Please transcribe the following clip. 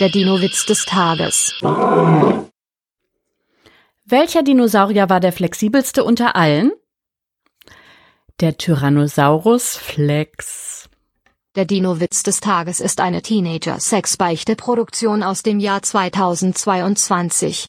Der Dino-Witz des Tages. Welcher Dinosaurier war der flexibelste unter allen? Der Tyrannosaurus Flex. Der Dino-Witz des Tages ist eine Teenager-Sex-Beichte-Produktion aus dem Jahr 2022.